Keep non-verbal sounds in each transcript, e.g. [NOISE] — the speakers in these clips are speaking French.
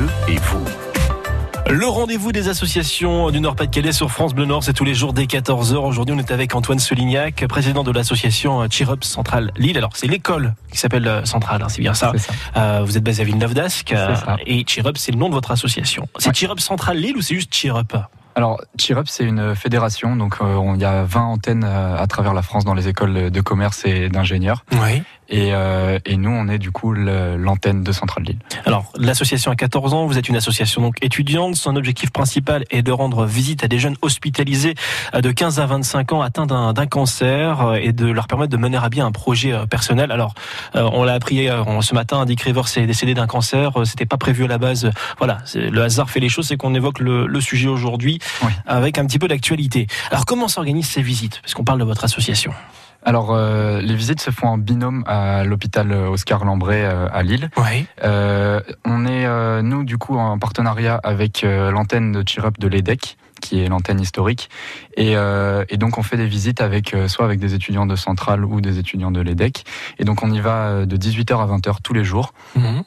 Bleu et vous. Le rendez-vous des associations du Nord-Pas-de-Calais sur France Bleu Nord, c'est tous les jours dès 14h. Aujourd'hui, on est avec Antoine Solignac, président de l'association Cheerup Centrale Lille. Alors, c'est l'école qui s'appelle euh, Centrale, hein, c'est bien ça. ça. Euh, vous êtes basé à Villeneuve d'Ascq ça. et Cheerup, c'est le nom de votre association. C'est Ouais. Cheerup Centrale Lille ou c'est juste Cheerup? Alors, Cheerup, c'est une fédération, donc euh, il y a 20 antennes euh, à travers la France dans les écoles de commerce et d'ingénieurs. Oui. Et, euh, et nous, on est du coup l'antenne de Centrale Lille. Alors, l'association a 14 ans, vous êtes une association donc étudiante. Son objectif principal est de rendre visite à des jeunes hospitalisés euh, de 15 à 25 ans atteints d'un cancer et de leur permettre de mener à bien un projet personnel. Alors, euh, on l'a appris ce matin, Dick Rivers est décédé d'un cancer. C'était pas prévu à la base. Voilà, le hasard fait les choses, c'est qu'on évoque le, le sujet aujourd'hui Oui. avec un petit peu d'actualité. Alors, comment s'organisent ces visites? Parce qu'on parle de votre association. Alors, euh, les visites se font en binôme à l'hôpital Oscar Lambray euh, à Lille. Oui. Euh, on est, euh, nous, du coup, en partenariat avec euh, l'antenne de Cheerup de l'EDEC, qui est l'antenne historique. Et, euh, et donc, on fait des visites avec, euh, soit avec des étudiants de Centrale ou des étudiants de l'EDEC. Et donc, on y va euh, de 18h à 20h tous les jours. Mhm.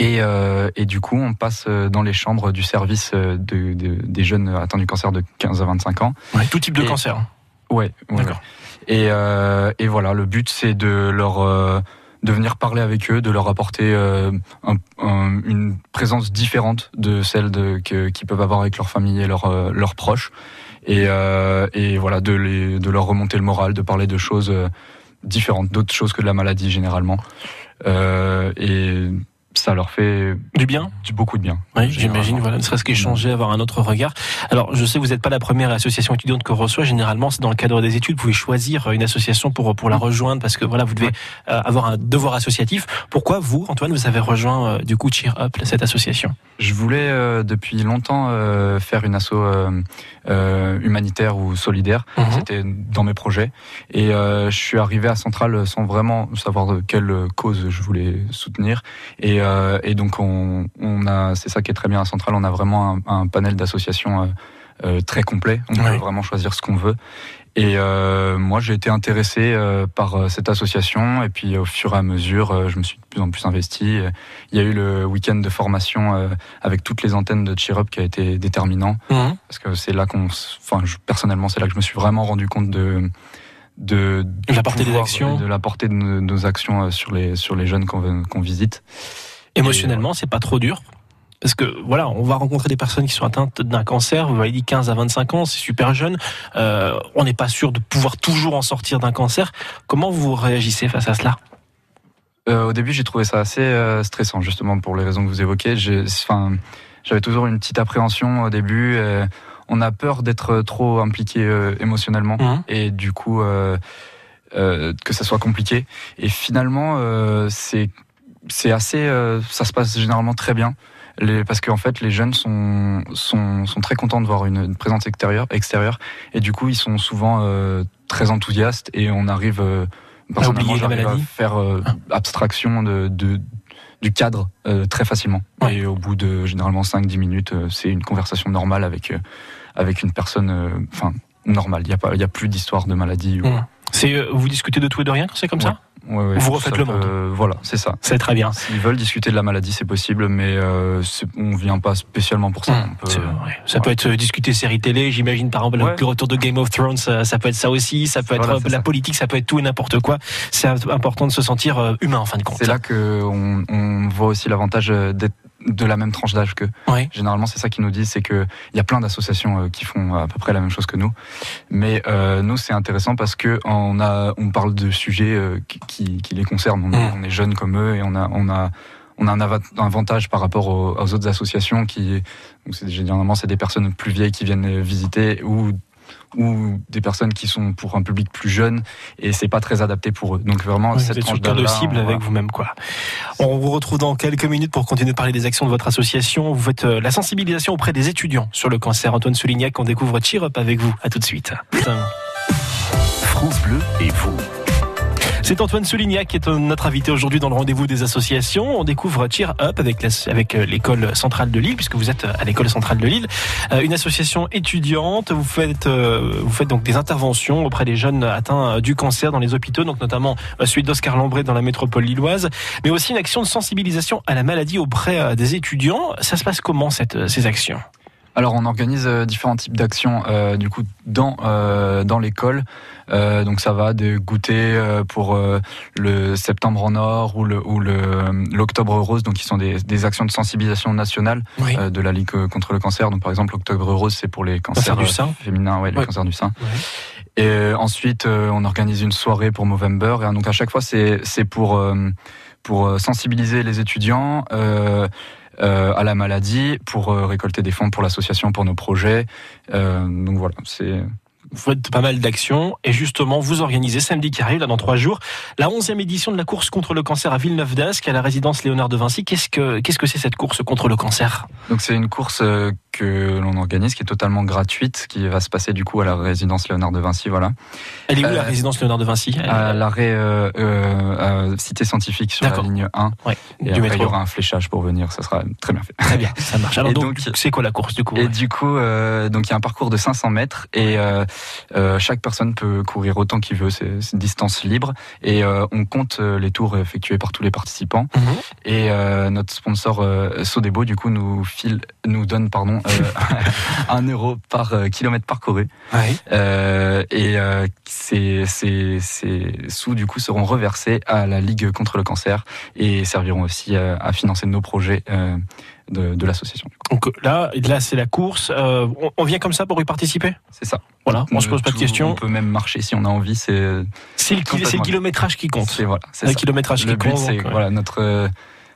Et, euh, et du coup, on passe euh, dans les chambres du service euh, de, de- des jeunes atteints du cancer de 15 à 25 ans. Ouais, tout type de Et- cancer. hein. Ouais, ouais, D'accord. Et, euh, et voilà, le but c'est de leur euh, de venir parler avec eux, de leur apporter euh, un- un- une présence différente de celle de, que, qu'ils peuvent avoir avec leur famille et leurs leurs proches. Et, euh, et voilà, de, les, de leur remonter le moral, de parler de choses différentes, d'autres choses que de la maladie généralement. Euh, et ça leur fait Du bien du, beaucoup de bien. Oui, j'imagine, voilà, ne serait-ce qu'échanger, avoir un autre regard. Alors, je sais que vous n'êtes pas la première association étudiante qu'on reçoit. Généralement, c'est dans le cadre des études. Vous pouvez choisir une association pour, pour la rejoindre parce que voilà, vous devez euh, avoir un devoir associatif. Pourquoi vous, Antoine, vous avez rejoint euh, du coup Cheer Up, cette association? Je voulais euh, depuis longtemps euh, faire une asso euh, euh, humanitaire ou solidaire. Mhm. C'était dans mes projets. Et euh, je suis arrivé à Centrale sans vraiment savoir de quelle cause je voulais soutenir. Et, euh, et donc, on, on a, c'est ça qui est très bien à Centrale, on a vraiment un, un panel d'associations euh, euh, très complet. On peut vraiment choisir ce qu'on veut. Et euh, moi, j'ai été intéressé euh, par cette association. Et puis, au fur et à mesure, euh, je me suis de plus en plus investi. Il y a eu le week-end de formation avec toutes les antennes de Cheerup qui a été déterminant Mhm. parce que c'est là qu'on, enfin, je- personnellement, c'est là que je me suis vraiment rendu compte de de, De la portée des actions. de la portée de nos, nos actions sur les sur les jeunes qu'on qu'on visite. Émotionnellement, c'est pas trop dur parce que voilà, on va rencontrer des personnes qui sont atteintes d'un cancer. Vous avez dit 15 à 25 ans, c'est super jeune. Euh, on n'est pas sûr de pouvoir toujours en sortir d'un cancer. Comment vous réagissez face à cela? Euh, au début, j'ai trouvé ça assez euh, stressant, justement pour les raisons que vous évoquez. J'avais toujours une petite appréhension au début. on a peur d'être trop impliqué émotionnellement Mhm. et du coup que ça soit compliqué. Et finalement, c'est c'est assez, euh, ça se passe généralement très bien. Les, parce qu'en fait, les jeunes sont, sont, sont très contents de voir une, une présence extérieure, extérieure, et du coup, ils sont souvent euh, très enthousiastes, et on arrive, euh, personnellement, j'arrive à faire euh, abstraction de, de, du cadre euh, très facilement. Ouais. Et au bout de généralement 5-10 minutes, euh, c'est une conversation normale avec, euh, avec une personne, euh, enfin, normale. Il n'y a, pas- il y a plus d'histoire de maladie. ou-. C'est euh, vous discutez de tout et de rien quand c'est comme ça Ouais, ouais, Vous refaites ça le monde. Voilà, c'est ça. C'est très bien. S'ils veulent discuter de la maladie, c'est possible, mais euh, on vient pas spécialement pour ça. Hum, On peut-. Ça peut être euh, discuter série télé, j'imagine par exemple le- retour de Game of Thrones, ça, ça peut être ça aussi, ça peut être Voilà, euh, la ça. politique, ça peut être tout et n'importe quoi. C'est important de se sentir euh, humain en fin de compte. C'est là que on, on voit aussi l'avantage euh, d'être de la même tranche d'âge que. Généralement, c'est ça qu'ils nous disent, c'est que il y a plein d'associations euh, qui font à peu près la même chose que nous. Mais euh, nous, c'est intéressant parce que on a, on parle de sujets euh, qui, les concernent. On, est- Mm. on est jeunes comme eux et on a, on a, on a un ava- un avantage par rapport aux, aux autres associations qui, donc c'est généralement c'est des personnes plus vieilles qui viennent visiter ou ou des personnes qui sont pour un public plus jeune et c'est pas très adapté pour eux. Donc vraiment Oui, vous cette êtes sur tranche le cœur de cible on- avec vous-même quoi. On vous retrouve dans quelques minutes pour continuer de parler des actions de votre association. Vous faites euh, la sensibilisation auprès des étudiants sur le cancer. Antoine Soulignac, on découvre Cheer Up avec vous. À tout de suite. France Bleu et vous. C'est Antoine Soulignac qui est notre invité aujourd'hui dans le rendez-vous des associations. On découvre Cheer Up avec euh, l'école centrale de Lille, puisque vous êtes à l'école centrale de Lille, euh, une association étudiante. Vous faites euh, vous faites donc des interventions auprès des jeunes atteints du cancer dans les hôpitaux, donc notamment celui d'Oscar Lambré dans la métropole lilloise, mais aussi une action de sensibilisation à la maladie auprès des étudiants. Ça se passe comment cette, ces actions? Alors on organise euh, différents types d'actions euh, du coup dans euh, dans l'école. donc ça va de goûter pour le septembre en or ou le ou le l'octobre rose donc qui sont des, des actions de sensibilisation nationale de la ligue contre le cancer. Donc par exemple l'octobre rose c'est pour les cancers du sein féminins, ouais, les cancers du sein. Et ensuite on organise une soirée pour Movember et donc à chaque fois c'est pour pour sensibiliser les étudiants. Euh, euh, à la maladie pour euh, récolter des fonds pour l'association, pour nos projets. Euh, donc voilà, c'est vous faites pas mal d'actions et justement vous organisez samedi qui arrive là dans trois jours la 11e édition de la course contre le cancer à Villeneuve d'Ascq à la résidence Léonard de Vinci. Qu'est-ce que qu'est-ce que c'est cette course contre le cancer? Donc c'est une course que l'on organise, qui est totalement gratuite, qui va se passer du coup à la résidence Léonard de Vinci. Voilà. Elle est où la euh, résidence Léonard de Vinci? À l'arrêt euh, euh, Cité Scientifique sur la ligne 1. Ouais, et du métro. il y aura un fléchage pour venir, ça sera très bien fait. Très bien, ça marche. Alors donc, c'est quoi la course du coup? Et du coup, donc il y a un parcours de 500 mètres et chaque personne peut courir autant qu'il veut, c'est une distance libre et on compte les tours effectués par tous les participants. Mhm. Et notre sponsor Sodebo du coup nous file, nous donne pardon euh, [LAUGHS] un euro par euh, kilomètre parcouru. Euh, et ces, sous du coup seront reversés à la Ligue contre le cancer et serviront aussi à financer nos projets de, l'association. Donc là, là c'est la course. on, vient comme ça pour y participer? C'est ça. Voilà, on, se pose pas de questions. On peut même marcher si on a envie. C'est le, kilométrage qui compte. C'est voilà, le kilométrage qui compte. C'est voilà notre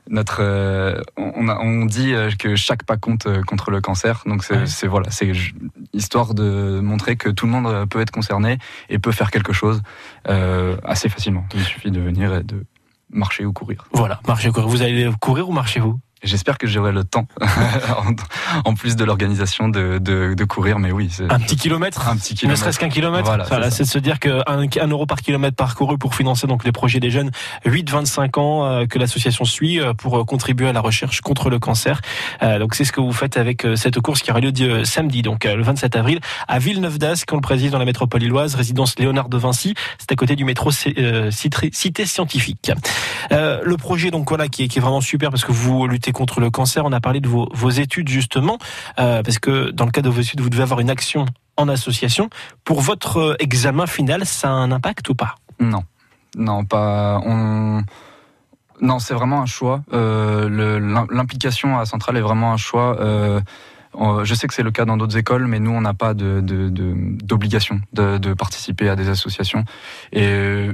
notre euh, on, on, dit euh, que chaque pas compte euh, contre le cancer donc c'est voilà c'est histoire de montrer que tout le monde peut être concerné et peut faire quelque chose assez facilement il suffit de venir et de marcher ou courir voilà marcher ou courir vous allez courir ou marcher vous J'espère que j'aurai le temps, [LAUGHS] en plus de l'organisation, de, de, de, courir. Mais oui, un petit kilomètre, un petit kilomètre. ne serait-ce qu'un kilomètre. Voilà, c'est de se dire qu'un un euro par kilomètre parcouru pour financer donc les projets des jeunes 8-25 ans euh, que l'association suit euh, pour euh, contribuer à la recherche contre le cancer. donc c'est ce que vous faites avec cette course qui aura lieu samedi, donc le 27 avril, à Villeneuve d'Ascq, qu'on le préside dans la métropole illoise, résidence Léonard de Vinci. C'est à côté du métro Cité Scientifique. le projet donc voilà qui est, qui est vraiment super parce que vous luttez contre le cancer. On a parlé de vos, études justement, euh, parce que dans le cadre de vos études, vous devez avoir une action en association. Pour votre euh, examen final, ça a un impact ou pas? Non, non, pas. On... Non, c'est vraiment un choix. Euh, l'implication à Centrale est vraiment un choix. je sais que c'est le cas dans d'autres écoles, mais nous, on n'a pas d'obligation de, de, participer à des associations. Et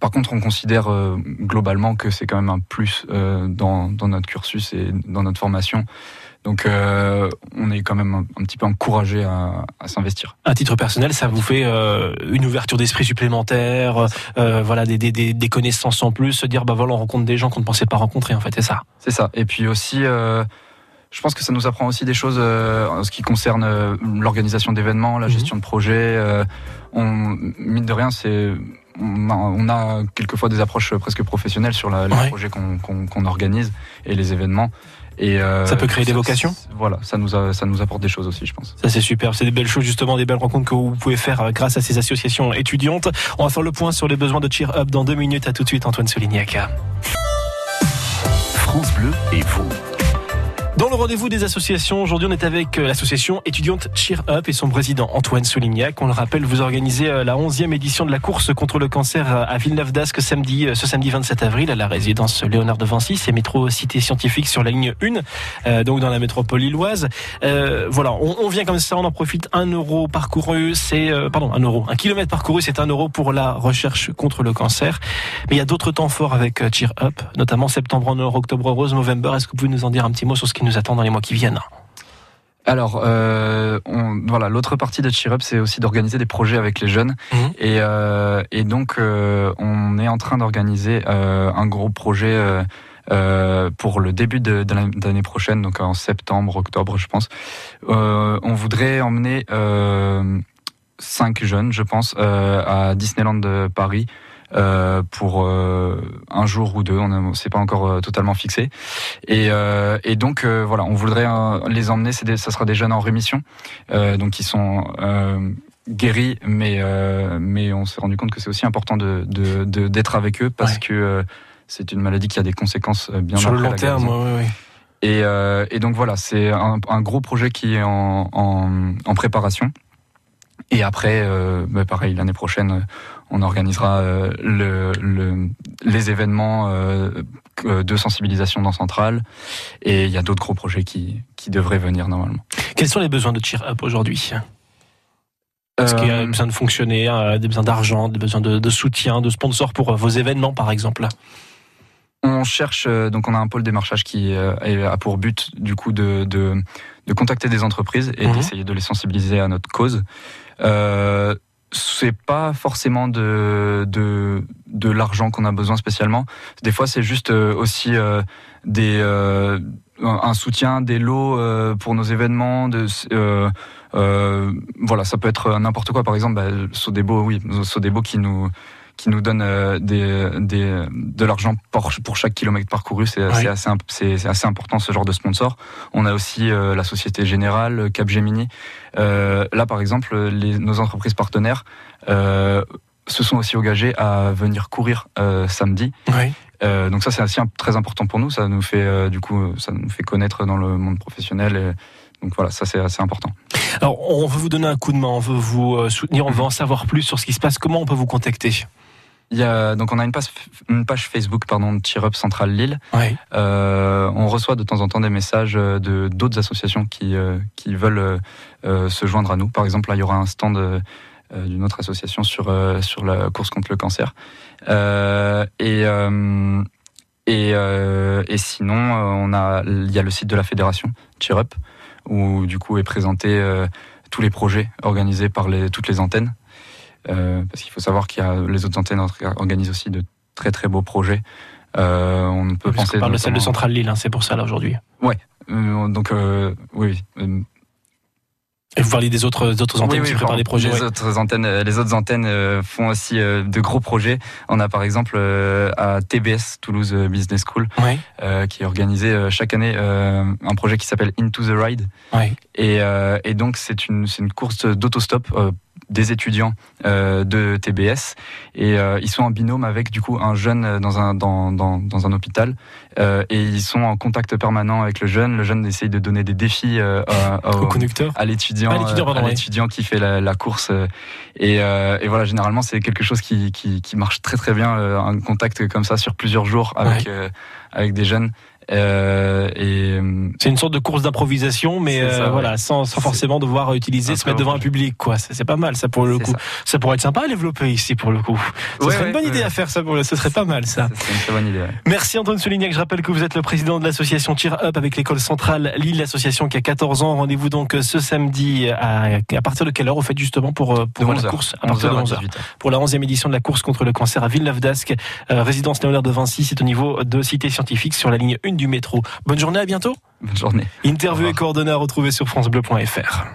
par contre, on considère euh, globalement que c'est quand même un plus euh, dans, notre cursus et dans notre formation. Donc, euh, on est quand même un, petit peu encouragé à, s'investir. À titre personnel, ça vous fait une ouverture d'esprit supplémentaire, voilà, des, connaissances en plus, se dire bah voilà, on rencontre des gens qu'on ne pensait pas rencontrer. En fait, c'est ça. C'est ça. Et puis aussi. Je pense que ça nous apprend aussi des choses en ce qui concerne l'organisation d'événements, la mhm. gestion de projets. on, mine de rien, c'est on a, quelquefois des approches presque professionnelles sur la, les projets qu'on organise et les événements. Et euh, ça peut créer des vocations Voilà, ça nous, ça nous apporte des choses aussi, je pense. Ça c'est super, c'est des belles choses justement, des belles rencontres que vous pouvez faire euh, grâce à ces associations étudiantes. On va faire le point sur les besoins de Cheer Up dans deux minutes. À tout de suite, Antoine Solignac. France Bleu et vous. Dans le rendez-vous des associations, aujourd'hui on est avec euh, l'association étudiante Cheer Up et son président Antoine Soulignac. On le rappelle, vous organisez euh, la 11e édition de la course contre le cancer euh, à Villeneuve d'Ascq samedi, ce samedi 27 avril à la résidence Léonard de Vinci, c'est métro Cité Scientifique sur la ligne 1, donc dans la métropole lilloise. voilà, on, vient comme ça, on en profite. Un euro parcouru, c'est pardon, un euro, un kilomètre parcouru, c'est un euro pour la recherche contre le cancer. Mais il y a d'autres temps forts avec Cheer Up, notamment septembre en or, octobre rose, November. Est-ce que vous pouvez nous en dire un petit mot sur ce qui nous attend dans les mois qui viennent alors, euh, voilà, l'autre partie de Cheer Up, c'est aussi d'organiser des projets avec les jeunes. Mhm. Euh, et, donc, euh, on est en train d'organiser un gros projet pour le début de, l'année prochaine, donc en septembre, octobre, je pense. on voudrait emmener cinq jeunes, je pense, à Disneyland de Paris euh, pour euh, un jour ou deux. On c'est pas encore euh, totalement fixé. Et, et donc voilà, on voudrait les emmener. C'est ça sera des jeunes en rémission, donc qui sont guéris, mais mais on s'est rendu compte que c'est aussi important de d'être avec eux parce que c'est une maladie qui a des conséquences bien sur le long terme. Oui, oui. Et, et, donc voilà, c'est un, un, gros projet qui est en, en, en préparation. Et après, euh, bah pareil, l'année prochaine, on organisera euh, le, le, les événements euh, de sensibilisation dans Centrale. Et il y a d'autres gros projets qui, qui devraient venir normalement. Quels sont les besoins de Cheer Up aujourd'hui? Est-ce qu'il y a besoin de fonctionner, des besoins d'argent, des besoins de, de, soutien, de sponsors pour vos événements, par exemple? On cherche, donc on a un pôle démarchage qui a pour but, du coup, de, de, de contacter des entreprises et mhm. d'essayer de les sensibiliser à notre cause. Euh, c'est pas forcément de de, de l'argent qu'on a besoin spécialement. Des fois, c'est juste euh, aussi euh, des euh, un soutien, des lots pour nos événements. Voilà, ça peut être n'importe quoi. Par exemple, bah, Sodebo, oui, Sodebo qui nous qui nous donne euh, des, des, de l'argent pour, pour chaque kilomètre parcouru. C'est assez, c'est assez important ce genre de sponsor. On a aussi euh, la Société Générale, Capgemini. Euh, là, par exemple, les, nos entreprises partenaires se sont aussi engagés à venir courir euh, samedi. Oui. Euh, donc ça, c'est assez très important pour nous. Ça nous fait du coup, ça nous fait connaître dans le monde professionnel. Et, donc voilà, ça c'est assez important. Alors, on veut vous donner un coup de main, on veut vous soutenir, on veut en savoir plus sur ce qui se passe. Comment on peut vous contacter? Il y a, donc on a une page, une page Facebook pardon de Cheer Up Central Lille. Oui. Euh, on reçoit de temps en temps des messages de d'autres associations qui euh, qui veulent euh, se joindre à nous. Par exemple, là, il y aura un stand euh, d'une autre association sur sur la course contre le cancer. et et, et sinon, on a il y a le site de la fédération Cheer Up où du coup est présenté tous les projets organisés par les, toutes les antennes. Euh, parce qu'il faut savoir qu'il y a les autres antennes organisent aussi de très très beaux projets. Euh, on peut penser. On parle de celle de Centrale Lille, hein, c'est pour ça là aujourd'hui. Ouais. Euh, donc oui. Et vous parlez des autres, autres antennes qui préparent des projets. Les autres antennes, les autres antennes font aussi de gros projets. On a par exemple à TBS Toulouse Business School, qui organisé chaque année un projet qui s'appelle Into the Ride. Et, et, donc c'est une, une course d'autostop des étudiants euh, de TBS et euh, ils sont en binôme avec du coup un jeune dans un dans, dans, dans un hôpital. Euh, et ils sont en contact permanent avec le jeune. Le jeune essaye de donner des défis au, conducteur. à l'étudiant à l'étudiant qui fait la, la course. Et, et, voilà généralement c'est quelque chose qui, qui, qui, marche très très bien un contact comme ça sur plusieurs jours avec avec des jeunes euh, et euh, c'est une sorte de course d'improvisation, mais euh, voilà, sans, sans forcément devoir utiliser, se mettre devant un public, quoi. C'est pas mal, ça pour le coup. Ça. pourrait être sympa à développer ici pour le coup. Ce serait une bonne idée à faire, ça. Pour le... Ce serait pas mal, ça. C'est une très bonne idée. Merci Antoine Solignac. Je rappelle que vous êtes le président de l'association Cheer Up avec l'école centrale Lille, l'association qui a 14 ans. Rendez-vous donc ce samedi à, à partir de quelle heure vous faites justement pour pour la course? À partir de 11h pour la 11e édition de la course contre le cancer à Villeneuve d'Ascq, résidence Léonard de Vinci. C'est au niveau de Cité Scientifique sur la ligne 1 du métro. Bonne journée, à bientôt. Bonne journée. Interview et coordonnées à retrouver sur francebleu.fr.